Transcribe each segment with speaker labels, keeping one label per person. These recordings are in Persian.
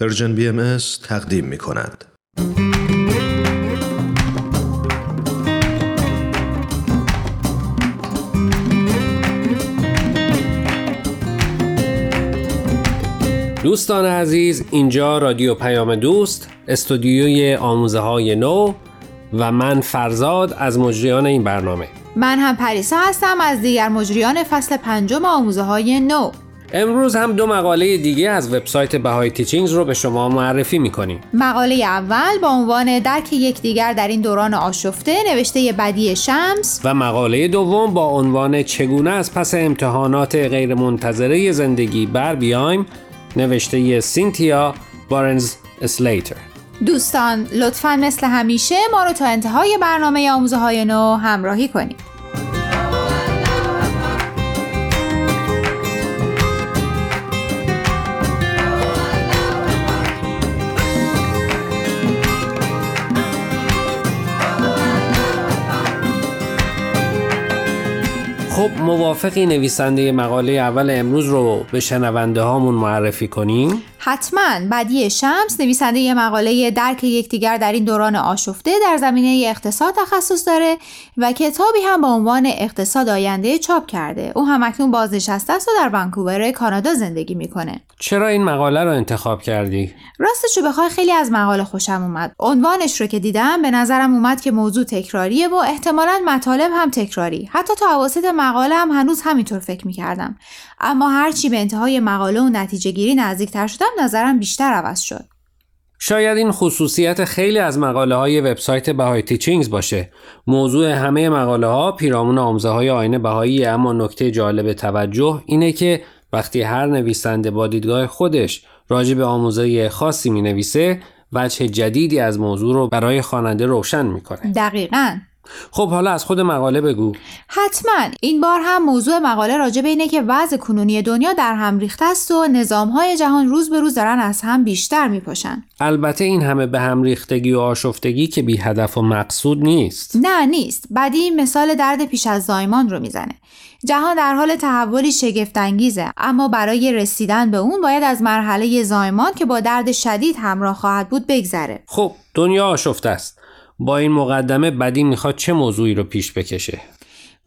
Speaker 1: Persian BM تقدیم می کند.
Speaker 2: دوستان عزیز اینجا رادیو پیام دوست استودیوی آموزه های نو و من فرزاد از مجریان این برنامه
Speaker 3: من هم پریسا هستم از دیگر مجریان فصل پنجم آموزه های نو
Speaker 2: امروز هم دو مقاله دیگه از وبسایت بهای تیچینگز رو به شما معرفی می‌کنیم.
Speaker 3: مقاله اول با عنوان درک یکدیگر در این دوران آشفته نوشته بدی شمس.
Speaker 2: و مقاله دوم با عنوان چگونه از پس امتحانات غیرمنتظره زندگی بر بیایم نوشته سینتیا بارنز اسلیتر.
Speaker 3: دوستان لطفا مثل همیشه ما رو تا انتهای برنامه آموزه های نو همراهی کنید.
Speaker 2: خب موافقی نویسنده مقاله اول امروز رو به شنونده هامون معرفی کنیم؟
Speaker 3: حتما. بدی شمس نویسنده مقاله درک یکدیگر در این دوران آشفته در زمینه اقتصاد تخصص داره و کتابی هم با عنوان اقتصاد آینده چاپ کرده. او هم اکنون بازنشسته است و در ونکوور کانادا زندگی می‌کنه.
Speaker 2: چرا این مقاله رو انتخاب کردی؟
Speaker 3: راستش رو بخوای خیلی از مقاله خوشم اومد. عنوانش رو که دیدم به نظرم اومد که موضوع تکراریه و احتمالا مطالب هم تکراری. حتی تا اواسط مقاله هم هنوز همینطور فکر می‌کردم. اما هرچی به انتهای مقاله و نتیجه گیری نزدیکتر شدم نظرم بیشتر عوض شد.
Speaker 2: شاید این خصوصیت خیلی از مقاله های وبسایت بهای تیچینگز باشه. موضوع همه مقاله ها پیرامون آموزه های آینه بهایی اما نکته جالب توجه اینه که وقتی هر نویسنده با دیدگاه خودش راجع به آموزه خاصی می نویسه وجه جدیدی از موضوع رو برای خواننده روشن می‌کنه.
Speaker 3: دقیقاً
Speaker 2: خب حالا از خود مقاله بگو.
Speaker 3: حتما. این بار هم موضوع مقاله راجع به اینه که وضع کنونی دنیا در هم ریخته است و نظامهای جهان روز به روز دارن از هم بیشتر میپاشن.
Speaker 2: البته این همه به هم ریختگی و آشفتگی که بی هدف و مقصود نیست.
Speaker 3: نه نیست. بعدی مثال درد پیش از زایمان رو می‌زنه. جهان در حال تحولی شگفتانگیزه اما برای رسیدن به اون باید از مرحله زایمان که با درد شدید همراه خواهد بود بگذره.
Speaker 2: خب دنیا آشفته است. با این مقدمه بدی می‌خواد چه موضوعی رو پیش بکشه؟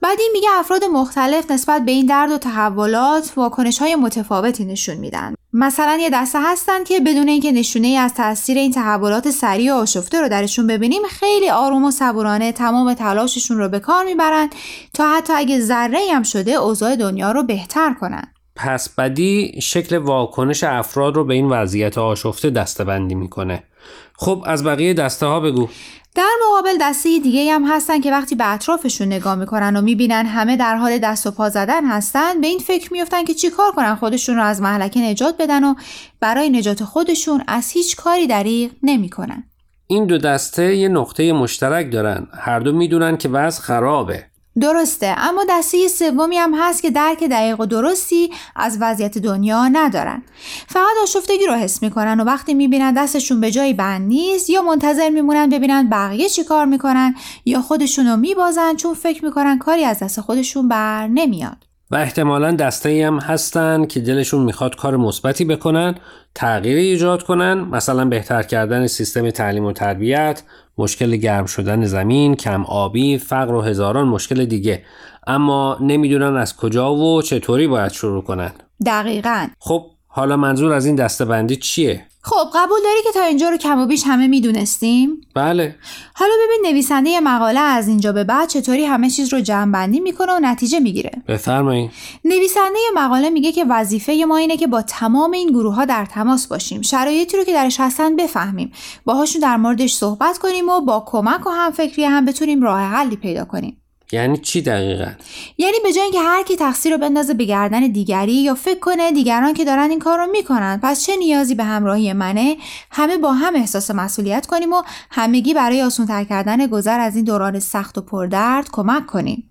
Speaker 3: بدی میگه افراد مختلف نسبت به این درد و تحولات واکنش های متفاوتی نشون میدن. مثلا یه دسته هستن که بدون اینکه نشونه ای از تاثیر این تحولات سریع و آشفته رو درشون ببینیم خیلی آروم و صبورانه تمام تلاششون رو به کار می‌برن تا حتی اگه ذره هم شده اوضاع دنیا رو بهتر کنن.
Speaker 2: پس بدی شکل واکنش افراد رو به این وضعیت آشفته دستبندی می‌کنه. خب از بقیه دسته ها بگو.
Speaker 3: در مقابل دسته دیگه هم هستن که وقتی به اطرافشون نگاه می‌کنن و می‌بینن همه در حال دست و پا زدن هستن به این فکر میفتن که چیکار کنن خودشون رو از محلکه نجات بدن و برای نجات خودشون از هیچ کاری دریغ نمی‌کنن.
Speaker 2: این دو دسته یه نقطه مشترک دارن. هر دو می‌دونن که وضع خرابه.
Speaker 3: درسته اما دسته سومی هم هست که درک دقیق و درستی از وضعیت دنیا ندارن. فقط آشفتگی رو حس می‌کنن و وقتی می‌بینن دستشون به جایی بند نیست یا منتظر میمونن ببینن بقیه چی کار می‌کنن یا خودشون رو میبازن چون فکر می‌کنن کاری از دست خودشون بر نمیاد.
Speaker 2: و احتمالا دسته هم هستن که دلشون می‌خواد کار مثبتی بکنن تغییر ایجاد کنن مثلا بهتر کردن سیستم تعلیم و تربیت مشکل گرم شدن زمین کم آبی فقر و هزاران مشکل دیگه. اما نمی‌دونن از کجا و چطوری باید شروع کنن.
Speaker 3: دقیقا.
Speaker 2: خب حالا منظور از این دستبندی چیه؟
Speaker 3: خب قبول داری که تا اینجا رو کم و بیش همه می‌دونستیم؟
Speaker 2: بله.
Speaker 3: حالا ببین نویسنده مقاله از اینجا به بعد چطوری همه چیز رو جمعبندی می‌کنه و نتیجه می‌گیره.
Speaker 2: بفرمایید
Speaker 3: نویسنده مقاله میگه که وظیفه ما اینه که با تمام این گروه ها در تماس باشیم. شرایطی رو که درش هستن بفهمیم. باهاشون در موردش صحبت کنیم و با کمک و همفکری هم بتونیم راه حلی پیدا کنیم.
Speaker 2: یعنی چی دقیقا؟
Speaker 3: یعنی به جای اینکه هر کی تقصیر رو بندازه به گردن دیگری یا فکر کنه دیگران که دارن این کار رو می‌کنن پس چه نیازی به همراهی منه همه با هم احساس مسئولیت کنیم و همگی برای آسان‌تر کردن گذر از این دوران سخت و پردرد کمک کنیم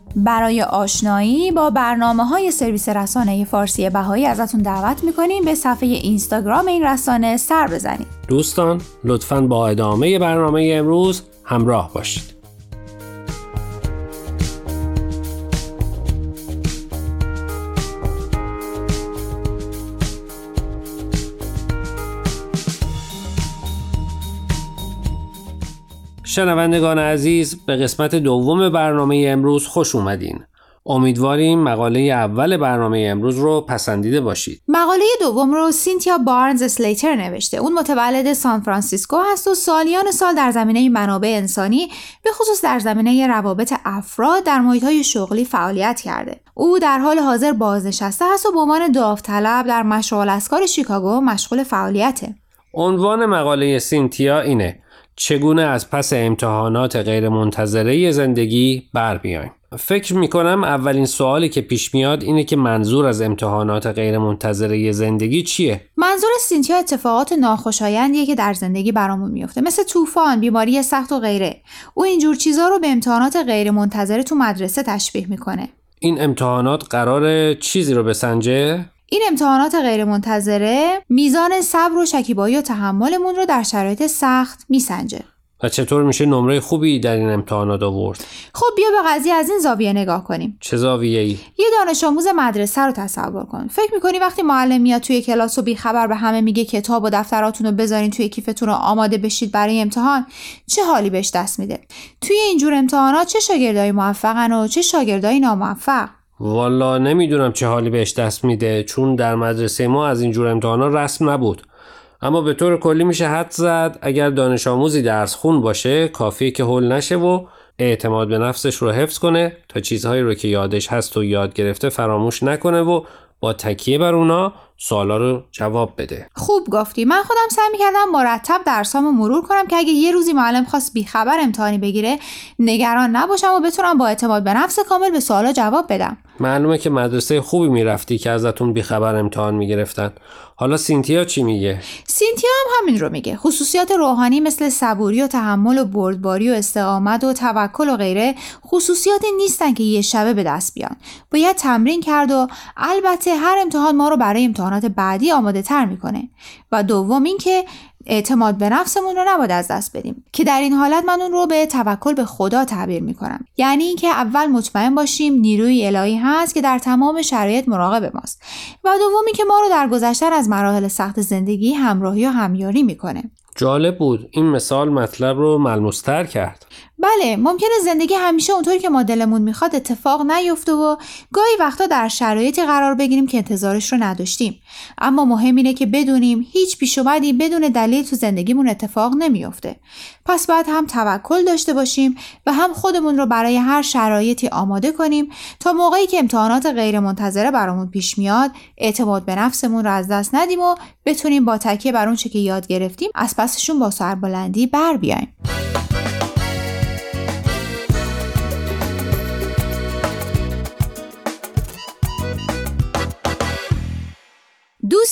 Speaker 3: برای آشنایی با برنامه های سرویس رسانه فارسی بهایی ازتون دعوت می‌کنیم به صفحه اینستاگرام این رسانه سر بزنید.
Speaker 2: دوستان لطفا با ادامه برنامه امروز همراه باشید. شنوندگان عزیز به قسمت دوم برنامه امروز خوش اومدین. امیدواریم مقاله اول برنامه امروز رو پسندیده باشید.
Speaker 3: مقاله دوم رو سینتیا بارنز سلیتر نوشته. اون متولد سان فرانسیسکو هست و سالیان سال در زمینه منابع انسانی به خصوص در زمینه روابط افراد در محیط های شغلی فعالیت کرده. او در حال حاضر بازنشسته هست و به عنوان داوطلب در مشرق‌الاذکار شیکاگو مشغول فعالیته.
Speaker 2: عنوان مقاله سینتیا اینه چگونه از پس امتحانات غیرمنتظره زندگی بر بیایم فکر می کنم اولین سوالی که پیش میاد اینه که منظور از امتحانات غیرمنتظره زندگی چیه؟
Speaker 3: منظور سینتیا اتفاقات ناخوشایندیه که در زندگی برامون میفته مثل طوفان، بیماری سخت و غیره. او اینجور چیزا رو به امتحانات غیرمنتظره تو مدرسه تشبیه می‌کنه.
Speaker 2: این امتحانات قرار چیزی رو بسنجه؟
Speaker 3: این امتحانات غیرمنتظره میزان صبر و شکیبایی و تحملمون رو در شرایط سخت میسنجه.
Speaker 2: و چطور میشه نمره خوبی در این امتحانات آورد؟
Speaker 3: خب بیا به قضیه از این زاویه نگاه کنیم.
Speaker 2: چه زاویه ای؟
Speaker 3: یه دانش آموز مدرسه رو تصور کن. فکر می‌کنی وقتی معلم میاد توی کلاس و بیخبر به همه میگه کتاب و دفتراتون رو بذارین توی کیفتون رو آماده بشید برای امتحان چه حالی بهش دست میده؟ توی اینجور امتحانات چه شاگردای موفقن و چه شاگردای ناموفق؟
Speaker 2: والا نمی‌دونم چه حالی بهش دست میده. چون در مدرسه ما از اینجور امتحانا رسم نبود. اما به طور کلی میشه حد زد. اگر دانش آموزی درس خون باشه کافیه که حل نشه و اعتماد به نفسش رو حفظ کنه تا چیزهایی رو که یادش هست و یاد گرفته فراموش نکنه و با تکیه بر اونا سوالا رو جواب بده.
Speaker 3: خوب گفتی. من خودم سعی می‌کردم مرتب درسامو مرور کنم که اگه یه روزی معلم خواست بیخبر امتحانی بگیره نگران نباشم و بتونم با اعتماد به نفس کامل به سوالا جواب بدم.
Speaker 2: معلومه که مدرسه خوبی می‌رفتی که ازتون بیخبر امتحان می‌گرفتن. حالا سینتیا چی میگه؟
Speaker 3: سینتیا هم همین رو میگه. خصوصیات روحانی مثل صبوری و تحمل و بردباری و استقامت و توکل و غیره خصوصیاتی نیستن که یه شبه به دست بیان. باید تمرین کرد و البته هر امتحان ما رو برای امتحانات بعدی آماده تر می‌کنه. و دوم اینکه اعتماد به نفسمون رو نباید از دست بدیم که در این حالت من اون رو به توکل به خدا تعبیر می‌کنم. یعنی اینکه اول مطمئن باشیم نیروی الهی هست که در تمام شرایط مراقب ماست. و دومی که ما رو در گذشتن از مراحل سخت زندگی همراهی و همیاری می‌کنه.
Speaker 2: جالب بود. این مثال مطلب رو ملموستر کرد.
Speaker 3: بله ممکنه زندگی همیشه اونطوری که ما دلمون می‌خواد اتفاق نیفته و گاهی وقتا در شرایطی قرار بگیریم که انتظارش رو نداشتیم. اما مهم اینه که بدونیم هیچ پیش بدون دلیل تو زندگیمون اتفاق نمیافته. پس باید هم توکل داشته باشیم و هم خودمون رو برای هر شرایطی آماده کنیم تا موقعی که امتحانات غیرمنتظره برامون پیش میاد اعتماد به نفسمون رو از دست ندیم و بتونیم با تکیه بر اون که یاد گرفتیم از پسشون با سربلندی بر بیایم.